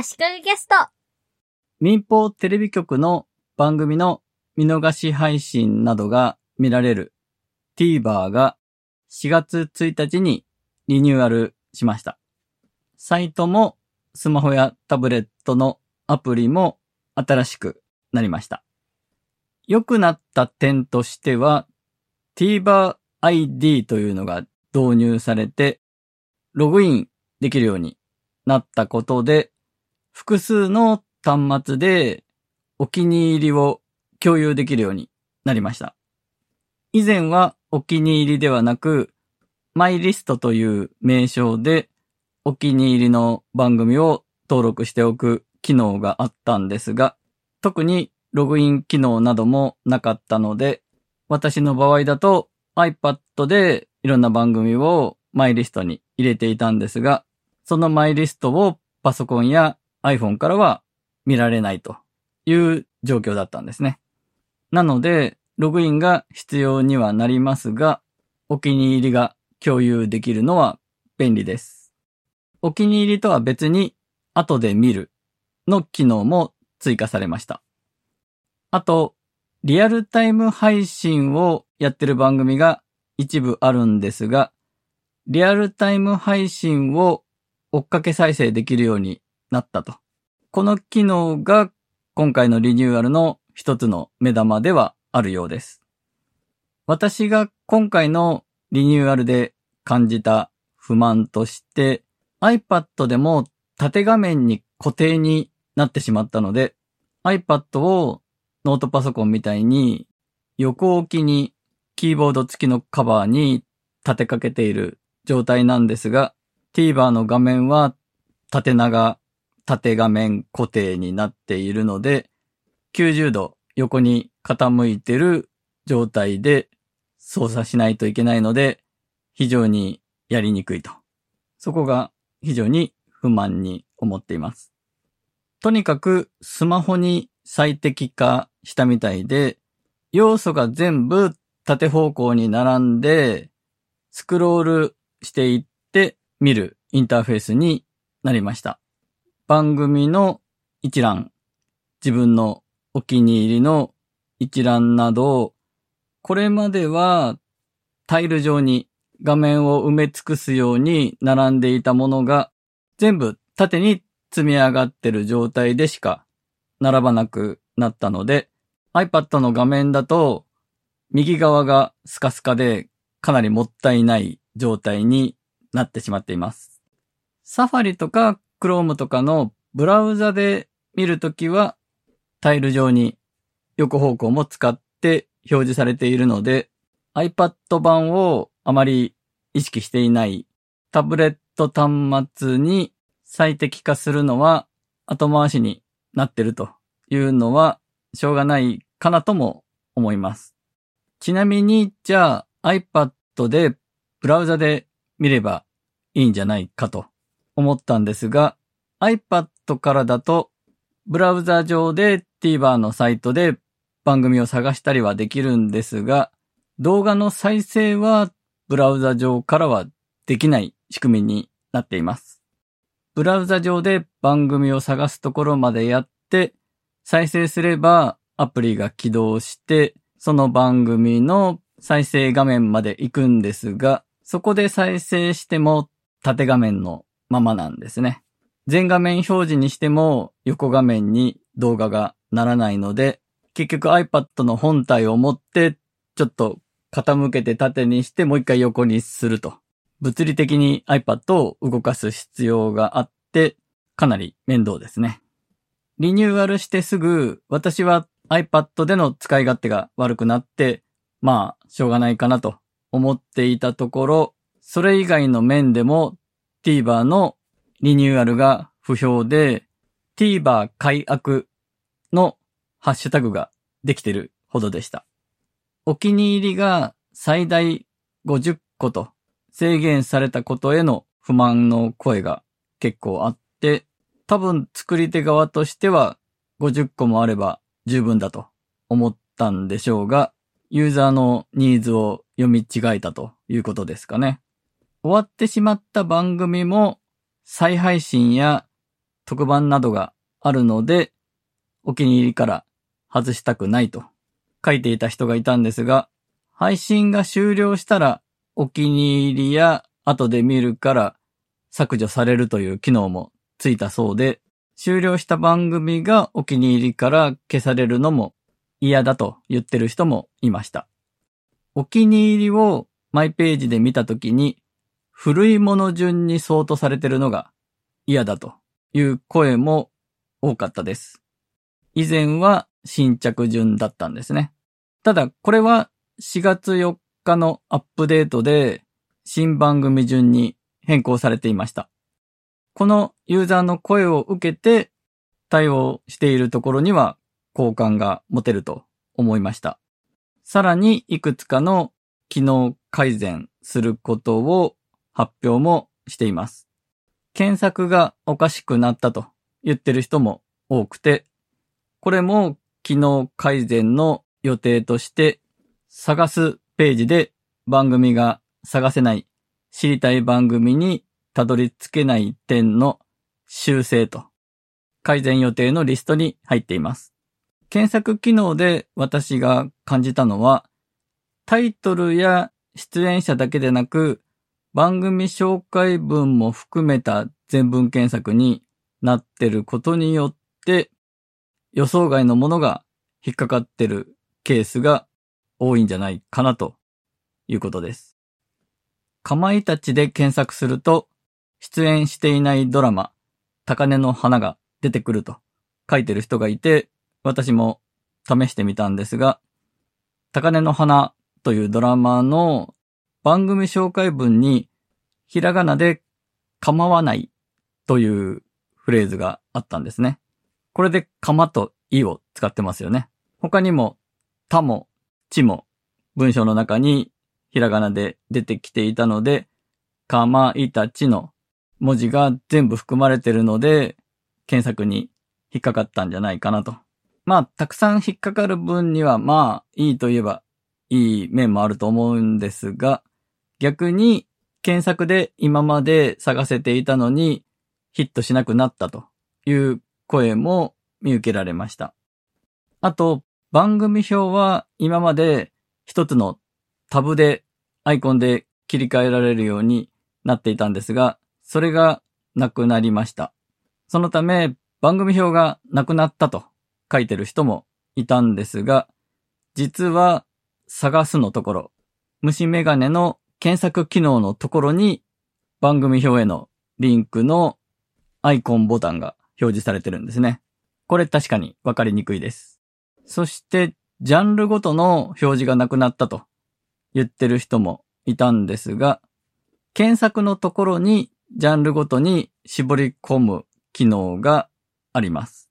足利ゲスト。民放テレビ局の番組の見逃し配信などが見られる TVer が4月1日にリニューアルしました。サイトもスマホやタブレットのアプリも新しくなりました。良くなった点としては TVer ID というのが導入されてログインできるようになったことで複数の端末でお気に入りを共有できるようになりました。以前はお気に入りではなく、マイリストという名称でお気に入りの番組を登録しておく機能があったんですが、特にログイン機能などもなかったので、私の場合だと iPad でいろんな番組をマイリストに入れていたんですが、そのマイリストをパソコンや iPhone からは見られないという状況だったんですね。なので、ログインが必要にはなりますが、お気に入りが共有できるのは便利です。お気に入りとは別に後で見るの機能も追加されました。あと、リアルタイム配信をやってる番組が一部あるんですが、リアルタイム配信を追っかけ再生できるようになったと。この機能が今回のリニューアルの一つの目玉ではあるようです。私が今回のリニューアルで感じた不満として iPad でも縦画面に固定になってしまったので iPad をノートパソコンみたいに横置きにキーボード付きのカバーに立てかけている状態なんですが TVer の画面は縦長縦画面固定になっているので、90度横に傾いてる状態で操作しないといけないので、非常にやりにくいと。そこが非常に不満に思っています。とにかくスマホに最適化したみたいで、要素が全部縦方向に並んで、スクロールしていって見るインターフェースになりました。番組の一覧、自分のお気に入りの一覧など、これまではタイル上に画面を埋め尽くすように並んでいたものが全部縦に積み上がってる状態でしか並ばなくなったので iPad の画面だと右側がスカスカでかなりもったいない状態になってしまっています。サファリとか Chrome とかのブラウザで見るときはタイル上に横方向も使って表示されているので iPad 版をあまり意識していないタブレット端末に最適化するのは後回しになってるというのはしょうがないかなとも思います。ちなみにじゃあ iPad でブラウザで見ればいいんじゃないかと思ったんですが、iPad からだと、ブラウザ上で TVer のサイトで番組を探したりはできるんですが、動画の再生はブラウザ上からはできない仕組みになっています。ブラウザ上で番組を探すところまでやって、再生すればアプリが起動して、その番組の再生画面まで行くんですが、そこで再生しても縦画面のままなんですね。全画面表示にしても横画面に動画がならないので、結局 iPad の本体を持ってちょっと傾けて縦にしてもう一回横にすると。物理的に iPad を動かす必要があって、かなり面倒ですね。リニューアルしてすぐ、私は iPad での使い勝手が悪くなって、まあ、しょうがないかなと思っていたところ、それ以外の面でも TVer のリニューアルが不評で、TVer 解約のハッシュタグができてるほどでした。お気に入りが最大50個と制限されたことへの不満の声が結構あって、多分作り手側としては50個もあれば十分だと思ったんでしょうが、ユーザーのニーズを読み違えたということですかね。終わってしまった番組も再配信や特番などがあるので、お気に入りから外したくないと書いていた人がいたんですが、配信が終了したらお気に入りや後で見るから削除されるという機能もついたそうで、終了した番組がお気に入りから消されるのも嫌だと言ってる人もいました。お気に入りをマイページで見たときに古いもの順に相当されてるのが嫌だという声も多かったです。以前は新着順だったんですね。ただこれは4月4日のアップデートで新番組順に変更されていました。このユーザーの声を受けて対応しているところには好感が持てると思いました。さらにいくつかの機能改善することを発表もしています。検索がおかしくなったと言ってる人も多くて、これも機能改善の予定として探すページで番組が探せない知りたい番組にたどり着けない点の修正と改善予定のリストに入っています。検索機能で私が感じたのはタイトルや出演者だけでなく番組紹介文も含めた全文検索になってることによって予想外のものが引っかかってるケースが多いんじゃないかなということです。かまいたちで検索すると、出演していないドラマ、高根の花が出てくると書いてる人がいて、私も試してみたんですが、高根の花というドラマの番組紹介文に、ひらがなで構わないというフレーズがあったんですね。これでかまといを使ってますよね。他にも、たも、ちも文章の中にひらがなで出てきていたので、かまいたちの文字が全部含まれてるので、検索に引っかかったんじゃないかなと。まあ、たくさん引っかかる分には、まあ、いいと言えばいい面もあると思うんですが、逆に検索で今まで探せていたのにヒットしなくなったという声も見受けられました。あと、番組表は今まで一つのタブでアイコンで切り替えられるようになっていたんですが、それがなくなりました。そのため番組表がなくなったと書いてる人もいたんですが、実は探すのところ、虫眼鏡の検索機能のところに番組表へのリンクのアイコンボタンが表示されてるんですね。これ確かにわかりにくいです。そして、ジャンルごとの表示がなくなったと言ってる人もいたんですが、検索のところにジャンルごとに絞り込む機能があります。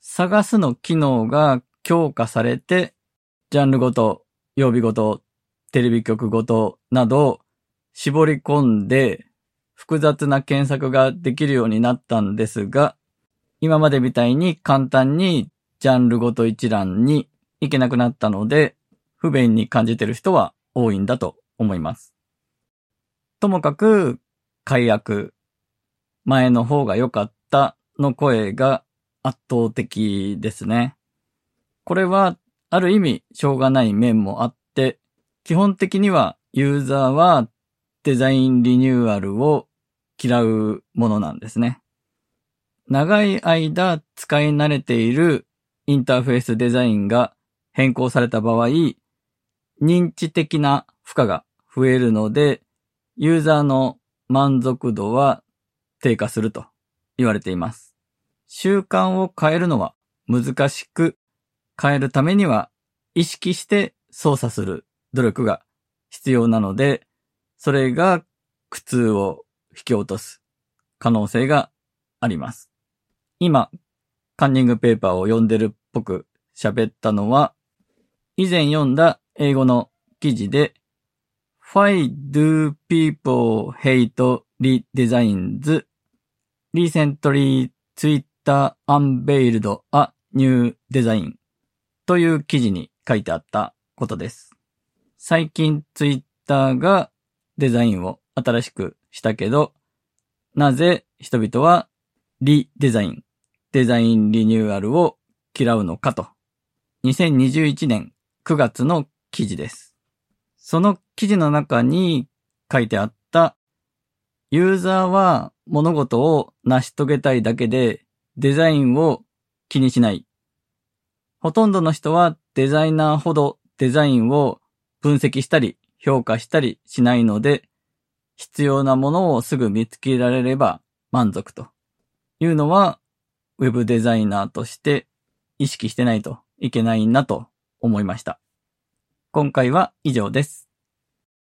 探すの機能が強化されて、ジャンルごと、曜日ごと、テレビ局ごとなど絞り込んで複雑な検索ができるようになったんですが、今までみたいに簡単にジャンルごと一覧に行けなくなったので、不便に感じてる人は多いんだと思います。ともかく、解約、前の方が良かったの声が圧倒的ですね。これは、ある意味、しょうがない面もあって、基本的にはユーザーはデザインリニューアルを嫌うものなんですね。長い間使い慣れているインターフェースデザインが変更された場合、認知的な負荷が増えるので、ユーザーの満足度は低下すると言われています。習慣を変えるのは難しく、変えるためには意識して操作する努力が必要なので、それが苦痛を引き落とす可能性があります。今、カンニングペーパーを読んでるっぽく喋ったのは、以前読んだ英語の記事で、Why do people hate redesigns? Recently Twitter unveiled a new design という記事に書いてあったことです。最近 Twitter がデザインを新しくしたけど、なぜ人々はリデザイン、デザインリニューアルを嫌うのかと。2021年9月の記事です。その記事の中に書いてあった、ユーザーは物事を成し遂げたいだけでデザインを気にしない。ほとんどの人はデザイナーほどデザインを分析したり評価したりしないので、必要なものをすぐ見つけられれば満足というのは、ウェブデザイナーとして意識してないといけないなと思いました。今回は以上です。